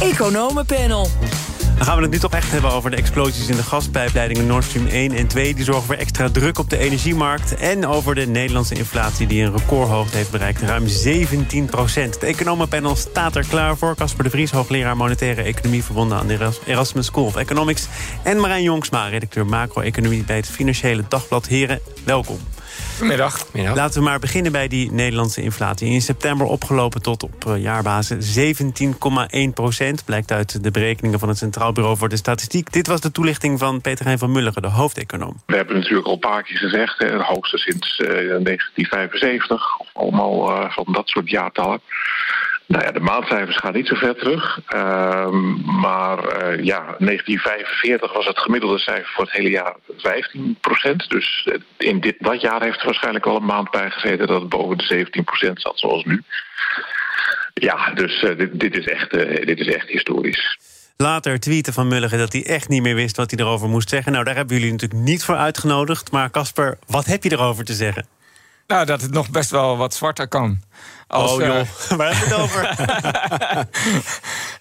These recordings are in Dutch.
Economenpanel. Dan gaan we het nu toch echt hebben over de explosies in de gaspijpleidingen Nord Stream 1 en 2. Die zorgen voor extra druk op de energiemarkt. En over de Nederlandse inflatie die een recordhoogte heeft bereikt. Ruim 17 procent. Het economenpanel staat er klaar voor. Casper de Vries, hoogleraar monetaire economie... verbonden aan de Erasmus School of Economics. En Marijn Jongsma, redacteur macro-economie bij het Financiële Dagblad. Heren, welkom. Goedemiddag. Laten we maar beginnen bij die Nederlandse inflatie. In september opgelopen tot op eh, jaarbasis 17,1 procent. Blijkt uit de berekeningen van het Centraal Bureau voor de Statistiek. Dit was de toelichting van Peter Hein van Mulligen, de hoofdeconoom. We hebben natuurlijk al een paar keer gezegd, het hoogste sinds 1975. Eh, of allemaal uh, van dat soort jaartallen. Nou ja, de maandcijfers gaan niet zo ver terug. Ehm, maar uh, ja, 1945 was het gemiddelde cijfer voor het hele jaar 15% Dus in dit, dat jaar heeft er waarschijnlijk al een maand bij gezeten dat het boven de 17% zat, zoals nu. Ja, dus uh, dit, dit, is echt, dit is echt historisch. Later tweeten van Mulligen dat hij echt niet meer wist wat hij erover moest zeggen. Nou, daar hebben jullie natuurlijk niet voor uitgenodigd. Maar Casper, wat heb je erover te zeggen? Nou, dat het nog best wel wat zwarter kan. Als, oh joh, uh, waar heb je het over?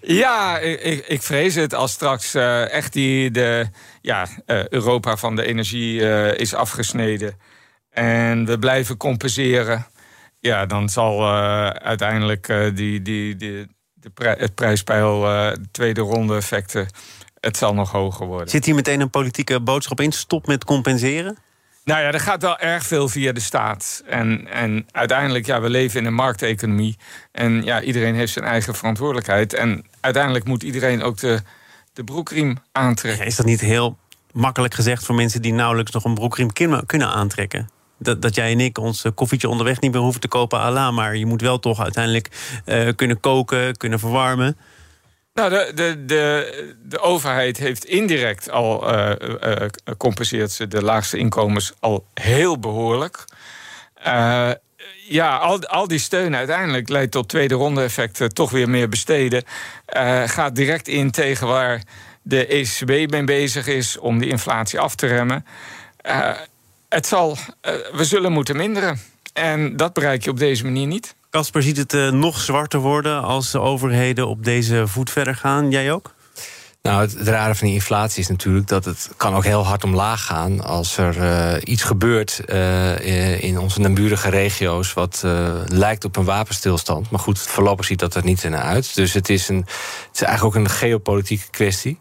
ja, ik, ik, vrees het als straks uh, echt die, de, ja, uh, Europa van de energie is afgesneden... en we blijven compenseren... ja, dan zal uiteindelijk die, die, die, de het prijspeil, de tweede ronde effecten... het zal nog hoger worden. Zit hier meteen een politieke boodschap in? Stop met compenseren? Nou ja, er gaat wel erg veel via de staat. En, en uiteindelijk, ja, we leven in een markteconomie. En ja, iedereen heeft zijn eigen verantwoordelijkheid. En uiteindelijk moet iedereen ook de, de broekriem aantrekken. is dat niet heel makkelijk gezegd voor mensen die nauwelijks nog een broekriem kunnen aantrekken? Dat, dat jij en ik ons koffietje onderweg niet meer hoeven te kopen, ala, maar je moet wel toch uiteindelijk uh, kunnen koken, kunnen verwarmen. Nou, de, de, de, de overheid heeft indirect al uh, compenseert ze de laagste inkomens al heel behoorlijk. Uh, ja, al, al die steun uiteindelijk leidt tot tweede ronde effecten, toch weer meer besteden. gaat direct in tegen waar de ECB mee bezig is om die inflatie af te remmen. het zal, we zullen moeten minderen. En dat bereik je op deze manier niet. Casper ziet het uh, nog zwarter worden als de overheden op deze voet verder gaan. Jij ook? Nou, het, rare van die inflatie is natuurlijk dat het kan ook heel hard omlaag gaan als er uh, iets gebeurt uh, in onze naburige regio's wat lijkt op een wapenstilstand. Maar goed, voorlopig ziet dat er niet naar uit. Dus het is, een, het is eigenlijk ook een geopolitieke kwestie.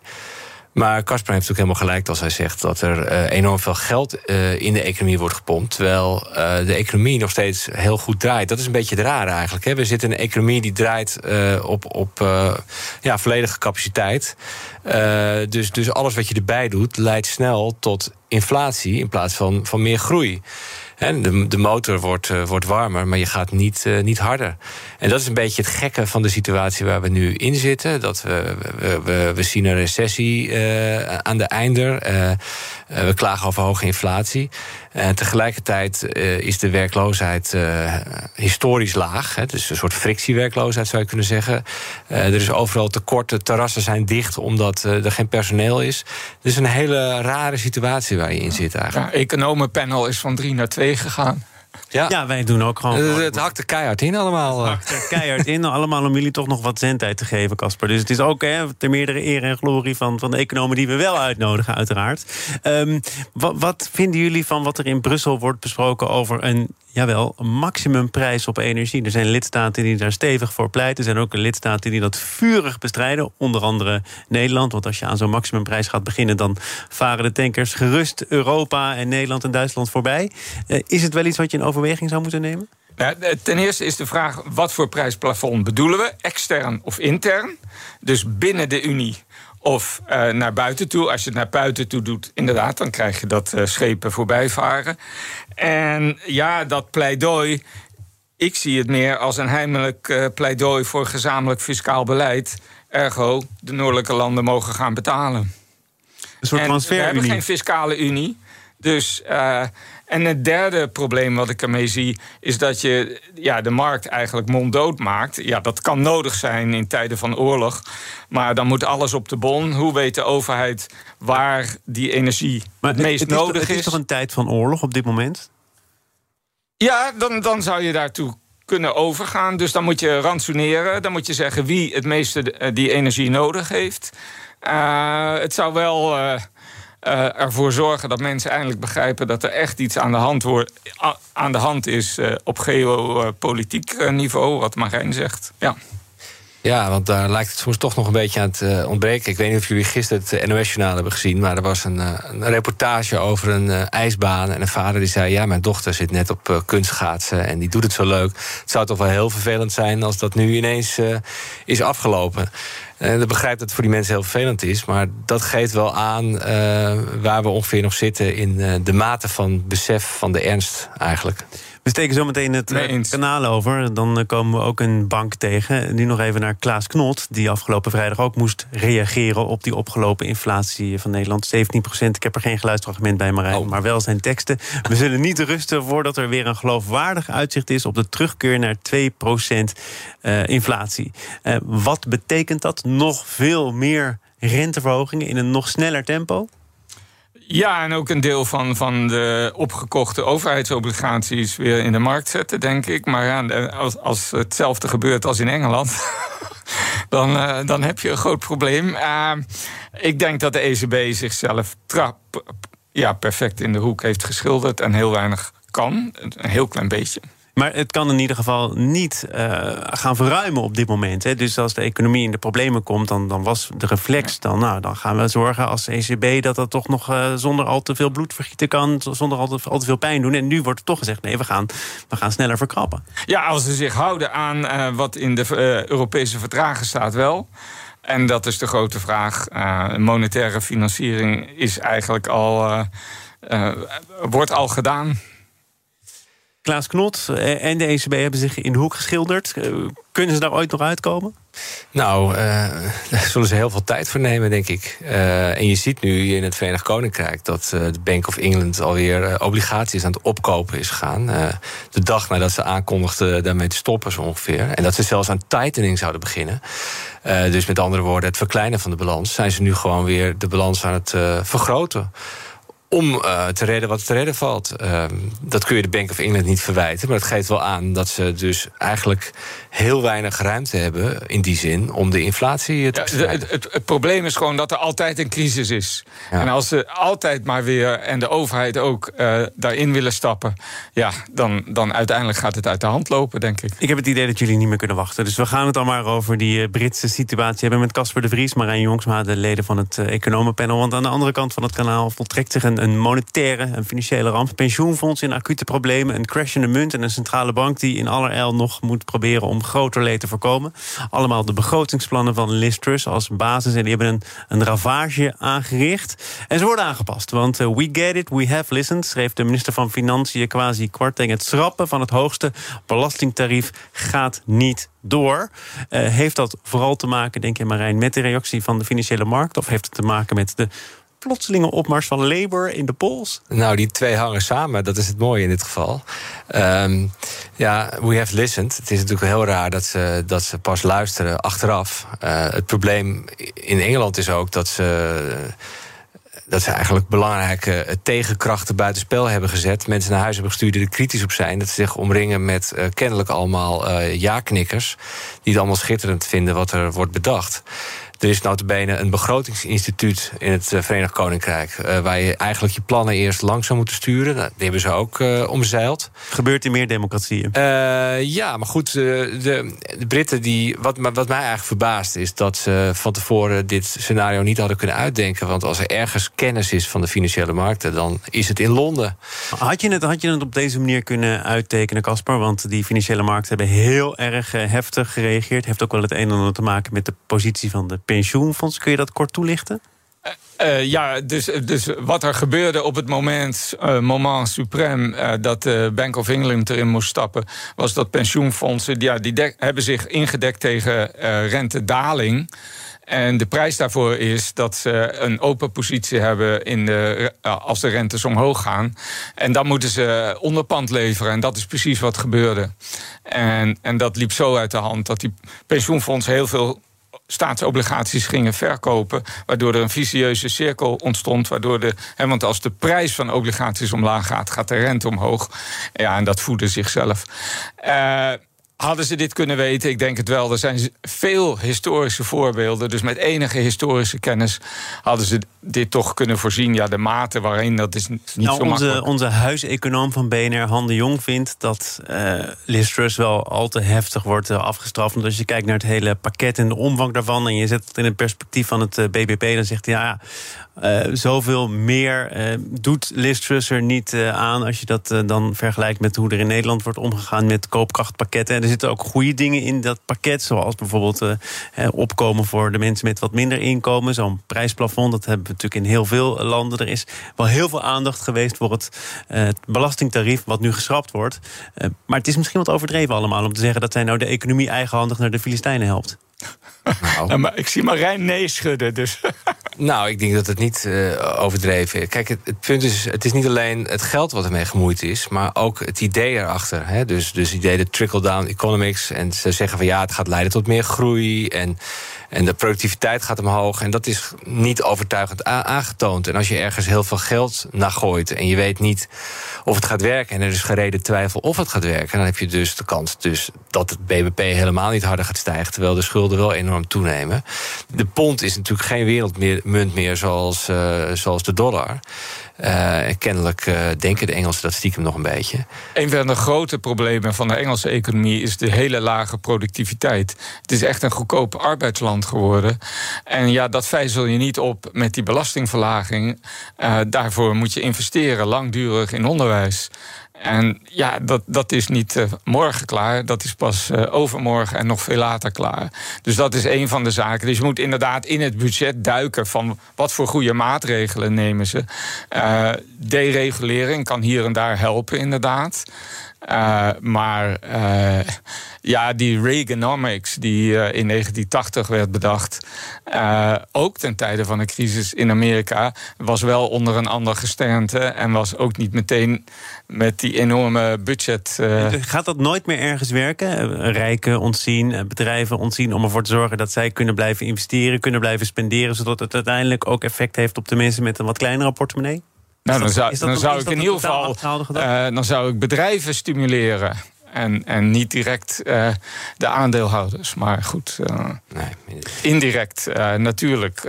Maar Kasper heeft ook helemaal gelijk als hij zegt dat er uh, enorm veel geld uh, in de economie wordt gepompt. Terwijl uh, de economie nog steeds heel goed draait. Dat is een beetje het rare eigenlijk. Hè. We zitten in een economie die draait op, op ja, volledige capaciteit. dus, dus alles wat je erbij doet leidt snel tot inflatie in plaats van, van meer groei. En de, de, motor wordt, eh, wordt warmer, maar je gaat niet, eh, niet harder. En dat is een beetje het gekke van de situatie waar we nu in zitten. Dat we, we, we, zien een recessie eh, aan de einder. we klagen over hoge inflatie. En tegelijkertijd is de werkloosheid historisch laag. Hè. Het is een soort frictiewerkloosheid, zou je kunnen zeggen. er is overal tekorten, terrassen zijn dicht omdat er geen personeel is. Het is een hele rare situatie waar je in zit eigenlijk. Ja, economenpanel is van 3 naar 2 ja. ja, wij doen ook gewoon. Het, het hakte keihard in allemaal. Het hakte keihard in, allemaal om jullie toch nog wat zendtijd te geven, Casper. Dus het is ook hè, meerdere eer en glorie van, van de economen die we wel uitnodigen, uiteraard. Ehm, wat, wat vinden jullie van wat er in Brussel wordt besproken over een jawel, maximumprijs op energie. Er zijn lidstaten die daar stevig voor pleiten. Er zijn ook lidstaten die dat vurig bestrijden. Onder andere Nederland. Want als je aan zo'n maximumprijs gaat beginnen... dan varen de tankers gerust Europa en Nederland en Duitsland voorbij. Uh, is het wel iets wat je in overweging zou moeten nemen? Ja, ten eerste is de vraag, wat voor prijsplafond bedoelen we? Extern of intern? Dus binnen de Unie of uh, naar buiten toe. Als je het naar buiten toe doet, inderdaad, dan krijg je dat uh, schepen voorbij varen. En ja, dat pleidooi. Ik zie het meer als een heimelijk uh, pleidooi voor gezamenlijk fiscaal beleid. Ergo, de noordelijke landen mogen gaan betalen. Een soort transfer. We hebben geen fiscale unie. Dus en het derde probleem wat ik ermee zie, is dat je ja, de markt eigenlijk monddood maakt. Ja, dat kan nodig zijn in tijden van oorlog. Maar dan moet alles op de bon. Hoe weet de overheid waar die energie het meest het is, nodig is? Het is toch een tijd van oorlog op dit moment? Ja, dan, dan zou je daartoe kunnen overgaan. Dus dan moet je ransoneren. Dan moet je zeggen wie het meeste eh, die energie nodig heeft. Uh, het zou wel uh, uh, ervoor zorgen dat mensen eindelijk begrijpen dat er echt iets aan de hand, wordt, aan de hand is op geopolitiek niveau, wat Marijn zegt. Ja. Ja, want daar lijkt het soms toch nog een beetje aan het uh, ontbreken. Ik weet niet of jullie gisteren het NOS-journaal hebben gezien... maar er was een, uh, een reportage over een uh, ijsbaan... en een vader die zei... ja, mijn dochter zit net op kunstschaatsen en die doet het zo leuk. Het zou toch wel heel vervelend zijn als dat nu ineens is afgelopen. En ik begrijp dat het voor die mensen heel vervelend is... maar dat geeft wel aan waar we ongeveer nog zitten... in de mate van besef van de ernst eigenlijk. We steken zo meteen het nee, kanaal over. Dan komen we ook een bank tegen. Nu nog even naar Klaas Knot, die afgelopen vrijdag ook moest reageren op die opgelopen inflatie van Nederland. 17 procent. Ik heb er geen geluidsfragment bij, Marijn, oh. maar wel zijn teksten. We zullen niet rusten voordat er weer een geloofwaardig uitzicht is op de terugkeer naar 2 procent uh, inflatie. Uh, wat betekent dat? Nog veel meer renteverhogingen in een nog sneller tempo? Ja, en ook een deel van, van de opgekochte overheidsobligaties weer in de markt zetten, denk ik. Maar als, als hetzelfde gebeurt als in Engeland. dan, uh, dan heb je een groot probleem. Uh, ik denk dat de ECB zichzelf trap, ja, perfect in de hoek heeft geschilderd en heel weinig kan. Een heel klein beetje. Maar het kan in ieder geval niet uh, gaan verruimen op dit moment. Hè. Dus als de economie in de problemen komt, dan, dan was de reflex... Dan, nou, dan gaan we zorgen als ECB dat dat toch nog uh, zonder al te veel bloed vergieten kan... zonder al te, al te veel pijn doen. En nu wordt toch gezegd, nee, we gaan, we gaan sneller verkrappen. Ja, als ze zich houden aan uh, wat in de Europese verdragen staat wel... En dat is de grote vraag. monetaire financiering is eigenlijk al, wordt al gedaan. Klaas Knot eh, en de ECB hebben zich in de hoek geschilderd. Eh, kunnen ze daar ooit nog uitkomen? Nou, uh, daar zullen ze heel veel tijd voor nemen, denk ik. En je ziet nu in het Verenigd Koninkrijk dat de Bank of England alweer obligaties aan het opkopen is gegaan. de dag nadat ze aankondigden daarmee te stoppen, zo ongeveer. En dat ze zelfs aan tightening zouden beginnen. dus met andere woorden, het verkleinen van de balans, zijn ze nu gewoon weer de balans aan het vergroten om uh, te redden wat te redden valt. Uh, dat kun je de Bank of England niet verwijten. Maar het geeft wel aan dat ze dus eigenlijk heel weinig ruimte hebben... in die zin om de inflatie te ja, het, het, het, probleem is gewoon dat er altijd een crisis is. Ja. En als ze altijd maar weer, en de overheid ook, uh, daarin willen stappen... ja, dan, dan uiteindelijk gaat het uit de hand lopen, denk ik. Ik heb het idee dat jullie niet meer kunnen wachten. Dus we gaan het dan maar over die Britse situatie hebben... met Casper de Vries, Marijn Jongsma, de leden van het economenpanel. Want aan de andere kant van het kanaal voltrekt zich een een, monetaire, een financiële ramp. Pensioenfonds in acute problemen, een crashende munt... en een centrale bank die in allerijl nog moet proberen... om groter leed te voorkomen. Allemaal de begrotingsplannen van Liz Truss als basis. En die hebben een, een ravage aangericht. En ze worden aangepast, want uh, we get it, we have listened... schreef de minister van Financiën quasi Kwarteng. Het schrappen van het hoogste belastingtarief gaat niet door. Uh, heeft dat vooral te maken, denk je Marijn, met de reactie van de financiële markt? Of heeft het te maken met de plotselinge opmars van Labour in de polls? Nou, die twee hangen samen. Dat is het mooie in dit geval. Um, ja, we have listened. Het is natuurlijk heel raar dat ze, dat ze pas luisteren achteraf. Uh, het probleem in Engeland is ook dat ze dat ze eigenlijk belangrijke tegenkrachten buitenspel hebben gezet. Mensen naar huis hebben gestuurd die er kritisch op zijn. Dat ze zich omringen met uh, kennelijk allemaal uh, ja-knikkers. Die het allemaal schitterend vinden wat er wordt bedacht. Er is notabene een begrotingsinstituut in het eh, Verenigd Koninkrijk... Uh, waar je eigenlijk je plannen eerst lang zou moeten sturen. Nou, die hebben ze ook uh, omzeild. Gebeurt in meer democratieën? Ja, maar goed, de, de, Britten... Die, wat, wat mij eigenlijk verbaast is dat ze van tevoren dit scenario niet hadden kunnen uitdenken. Want als er ergens kennis is van de financiële markten... dan is het in Londen. Had je het, had je het op deze manier kunnen uittekenen, Casper? Want die financiële markten hebben heel erg heftig gereageerd. Heeft ook wel het een en ander te maken met de positie van de pensioenfonds. Kun je dat kort toelichten? Uh, ja, dus, dus wat er gebeurde op het moment, uh, moment suprem, uh, dat de Bank of England erin moest stappen, was dat pensioenfondsen, ja, die hebben zich ingedekt tegen rentedaling. En de prijs daarvoor is dat ze een open positie hebben in de, als de rentes omhoog gaan. En dan moeten ze onderpand leveren. En dat is precies wat gebeurde. En, en dat liep zo uit de hand dat die pensioenfondsen heel veel staatsobligaties gingen verkopen. Waardoor er een vicieuze cirkel ontstond. Waardoor de, hè, want als de prijs van obligaties omlaag gaat, gaat de rente omhoog. Ja, en dat voedde zichzelf. Uh, Hadden ze dit kunnen weten? Ik denk het wel. Er zijn veel historische voorbeelden. Dus met enige historische kennis hadden ze dit toch kunnen voorzien. Ja, de mate waarin, dat is niet nou, zo onze, makkelijk. Onze huiseconoom van BNR, Han de Jong, vindt dat uh, Liz Truss wel al te heftig wordt uh, afgestraft. Want als je kijkt naar het hele pakket en de omvang daarvan... en je zet het in het perspectief van het uh, eh, BBP, dan zegt hij... ja, uh, zoveel meer uh, doet Liz Truss er niet uh, aan als je dat dan vergelijkt met hoe er in Nederland wordt omgegaan met koopkrachtpakketten. En er zitten ook goede dingen in dat pakket, zoals bijvoorbeeld opkomen voor de mensen met wat minder inkomen. Zo'n prijsplafond, dat hebben we natuurlijk in heel veel landen. Er is wel heel veel aandacht geweest voor het, belastingtarief, wat nu geschrapt wordt. maar het is misschien wat overdreven allemaal om te zeggen dat zij nou de economie eigenhandig naar de Filistijnen helpt. Nou. Maar ik zie Marijn nee schudden. Dus. Nou, ik denk dat het niet uh, overdreven. Kijk, het, het, punt is, het is niet alleen het geld wat ermee gemoeid is, maar ook het idee erachter. Hè? Dus, dus het idee de trickle-down economics. En ze zeggen van ja, het gaat leiden tot meer groei. En, en de productiviteit gaat omhoog. En dat is niet overtuigend aangetoond. En als je ergens heel veel geld naar gooit en je weet niet of het gaat werken. En er is gereden twijfel of het gaat werken. Dan heb je dus de kans dus dat het BBP helemaal niet harder gaat stijgen. Terwijl de schulden wel enorm toenemen. De pond is natuurlijk geen wereldmunt meer zoals, uh, zoals de dollar. Uh, kennelijk uh, denken de Engelsen dat stiekem nog een beetje. Een van de grote problemen van de Engelse economie is de hele lage productiviteit. Het is echt een goedkoop arbeidsland geworden. En ja, dat vijzel je niet op met die belastingverlaging. Uh, daarvoor moet je investeren langdurig in onderwijs. En ja, dat, dat is niet uh, morgen klaar. Dat is pas uh, overmorgen en nog veel later klaar. Dus dat is een van de zaken. Dus je moet inderdaad in het budget duiken van wat voor goede maatregelen nemen ze. Uh, deregulering kan hier en daar helpen, inderdaad. Uh, maar uh, ja, die Reaganomics die uh, in 1980 werd bedacht, ook ten tijde van de crisis in Amerika, was wel onder een ander gesternte en was ook niet meteen met die enorme budget. Gaat dat nooit meer ergens werken? Rijken ontzien, bedrijven ontzien om ervoor te zorgen dat zij kunnen blijven investeren, kunnen blijven spenderen, zodat het uiteindelijk ook effect heeft op de mensen met een wat kleinere portemonnee? Nou, dan zou, dan zou ik in ieder geval. Uh, dan zou ik bedrijven stimuleren. En, en niet direct uh, de aandeelhouders. Maar goed, uh, nee. indirect natuurlijk.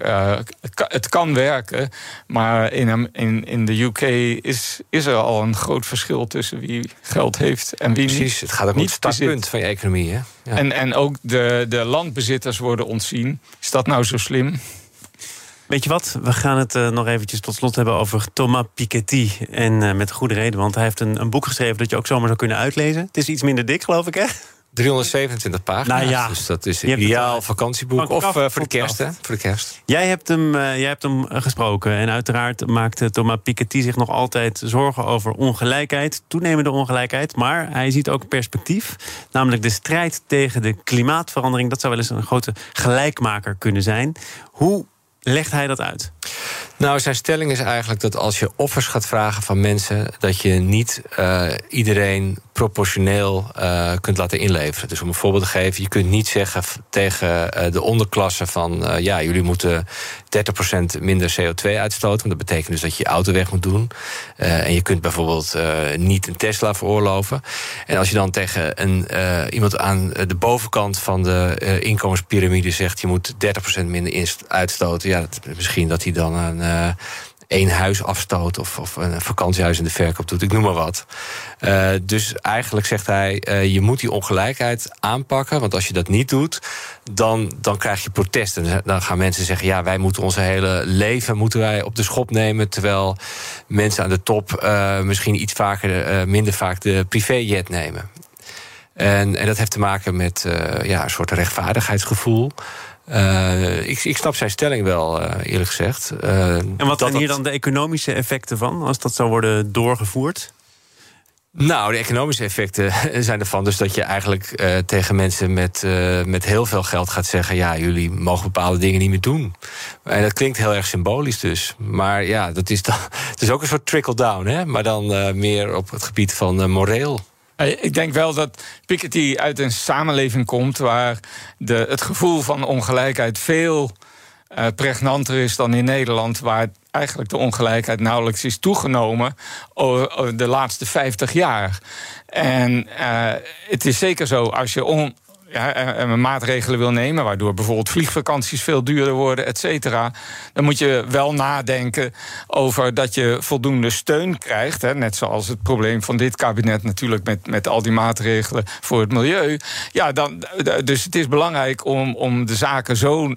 het kan werken. Maar in, in, in de UK is, is er al een groot verschil tussen wie geld heeft en wie Precies, niet. het gaat ook om het startpunt van je economie. Hè? Ja. En, en ook de, de landbezitters worden ontzien. Is dat nou zo slim? Weet je wat? We gaan het uh, nog eventjes tot slot hebben over Thomas Piketty. En uh, met goede reden, want hij heeft een, een, boek geschreven... dat je ook zomaar zou kunnen uitlezen. Het is iets minder dik, geloof ik, hè? 327 pagina's. Nou ja, dus dat is een ideaal het, vakantieboek. Of uh, voor, de kerst, hè? voor de kerst. Jij hebt hem, jij hebt hem gesproken. En uiteraard maakt Thomas Piketty zich nog altijd zorgen over ongelijkheid. Toenemende ongelijkheid. Maar hij ziet ook perspectief. Namelijk de strijd tegen de klimaatverandering. Dat zou wel eens een grote gelijkmaker kunnen zijn. Hoe legt hij dat uit? Nou, zijn stelling is eigenlijk dat als je offers gaat vragen van mensen, dat je niet uh, iedereen proportioneel uh, kunt laten inleveren. Dus om een voorbeeld te geven, je kunt niet zeggen tegen uh, de onderklasse van ja, jullie moeten 30% minder CO2 uitstoten. Want dat betekent dus dat je je auto weg moet doen. en je kunt bijvoorbeeld niet een Tesla veroorloven. En als je dan tegen een, iemand aan de bovenkant van de inkomenspyramide zegt, je moet 30% minder uitstoten, ja, dat, misschien dat hij dan een één huis afstoot of, of een vakantiehuis in de verkoop doet, ik noem maar wat. Uh, dus eigenlijk zegt hij, uh, je moet die ongelijkheid aanpakken, want als je dat niet doet, dan, dan krijg je protesten. Dan gaan mensen zeggen, ja, wij moeten onze hele leven moeten wij op de schop nemen, terwijl mensen aan de top misschien iets vaker, minder vaak de privéjet nemen. En, en dat heeft te maken met ja, een soort rechtvaardigheidsgevoel. Uh, ik, ik snap zijn stelling wel, uh, eerlijk gezegd. Uh, en wat zijn hier dan de economische effecten van, als dat zou worden doorgevoerd? Nou, de economische effecten zijn ervan dus dat je eigenlijk uh, tegen mensen met, uh, met heel veel geld gaat zeggen: ja, jullie mogen bepaalde dingen niet meer doen. En dat klinkt heel erg symbolisch dus. Maar ja, dat is, dan, het is ook een soort trickle-down, hè? maar dan uh, meer op het gebied van moreel. Ik denk wel dat Piketty uit een samenleving komt waar de, het gevoel van ongelijkheid veel uh, pregnanter is dan in Nederland, waar eigenlijk de ongelijkheid nauwelijks is toegenomen over de laatste 50 jaar. En uh, het is zeker zo, als je on, ja, maatregelen wil nemen, waardoor bijvoorbeeld vliegvakanties veel duurder worden, et cetera, dan moet je wel nadenken over dat je voldoende steun krijgt. Hè, net zoals het probleem van dit kabinet natuurlijk met, met al die maatregelen voor het milieu. Ja, dan, dus het is belangrijk om, om de zaken zo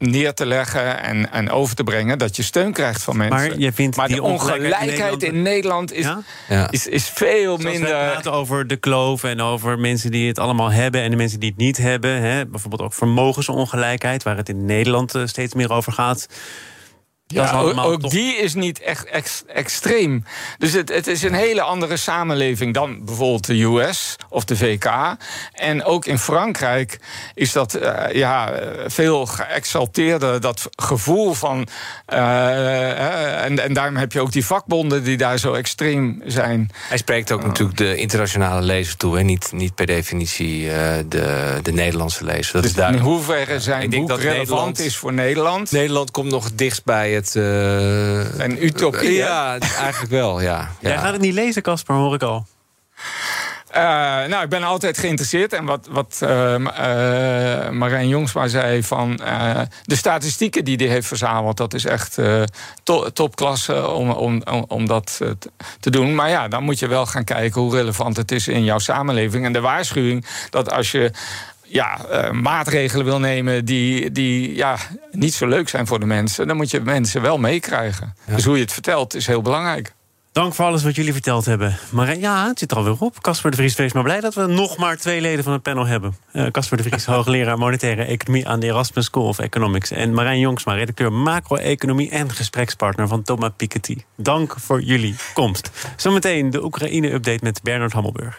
neer te leggen en, en over te brengen dat je steun krijgt van mensen. Maar, je vindt maar die de ongelijkheid in Nederland, is, ja? is, is veel Zoals minder. We praten over de kloof en over mensen die het allemaal hebben en de mensen die het niet hebben. Hè? Bijvoorbeeld ook vermogensongelijkheid, waar het in Nederland eh, steeds meer over gaat. Ja, ook die is niet echt extreem. Dus het, het, is een hele andere samenleving dan bijvoorbeeld de US of de VK. En ook in Frankrijk is dat uh, ja, veel geëxalteerder, dat gevoel van. Uh, en, en daarom heb je ook die vakbonden die daar zo extreem zijn. Hij spreekt ook natuurlijk de internationale lezer toe, en niet, niet per definitie uh, de, de Nederlandse lezer. Dat dus is in hoeverre zijn ik denk dat relevant Nederland, is voor Nederland? Nederland komt nog dichtst bij het. Uh, een utopie. ja, eigenlijk wel, ja. ja. Jij gaat het niet lezen, Casper, hoor ik al. Uh, nou, ik ben altijd geïnteresseerd. En wat, wat uh, uh, Marijn Jongsma zei van de statistieken die hij heeft verzameld, dat is echt to topklasse om, om, om dat te doen. Maar ja, dan moet je wel gaan kijken hoe relevant het is in jouw samenleving. En de waarschuwing dat als je ja, uh, maatregelen wil nemen die, die ja, niet zo leuk zijn voor de mensen, dan moet je mensen wel meekrijgen. Dus hoe je het vertelt is heel belangrijk. Dank voor alles wat jullie verteld hebben. Maar ja, het zit er alweer op. Casper de Vries, wees maar blij dat we nog maar twee leden van het panel hebben. Eh, Casper uh, de Vries, hoogleraar monetaire economie aan de Erasmus School of Economics. En Marijn Jongsma, redacteur macro-economie en gesprekspartner van Thomas Piketty. Dank voor jullie komst. Zometeen de Oekraïne-update met Bernard Hammelburg.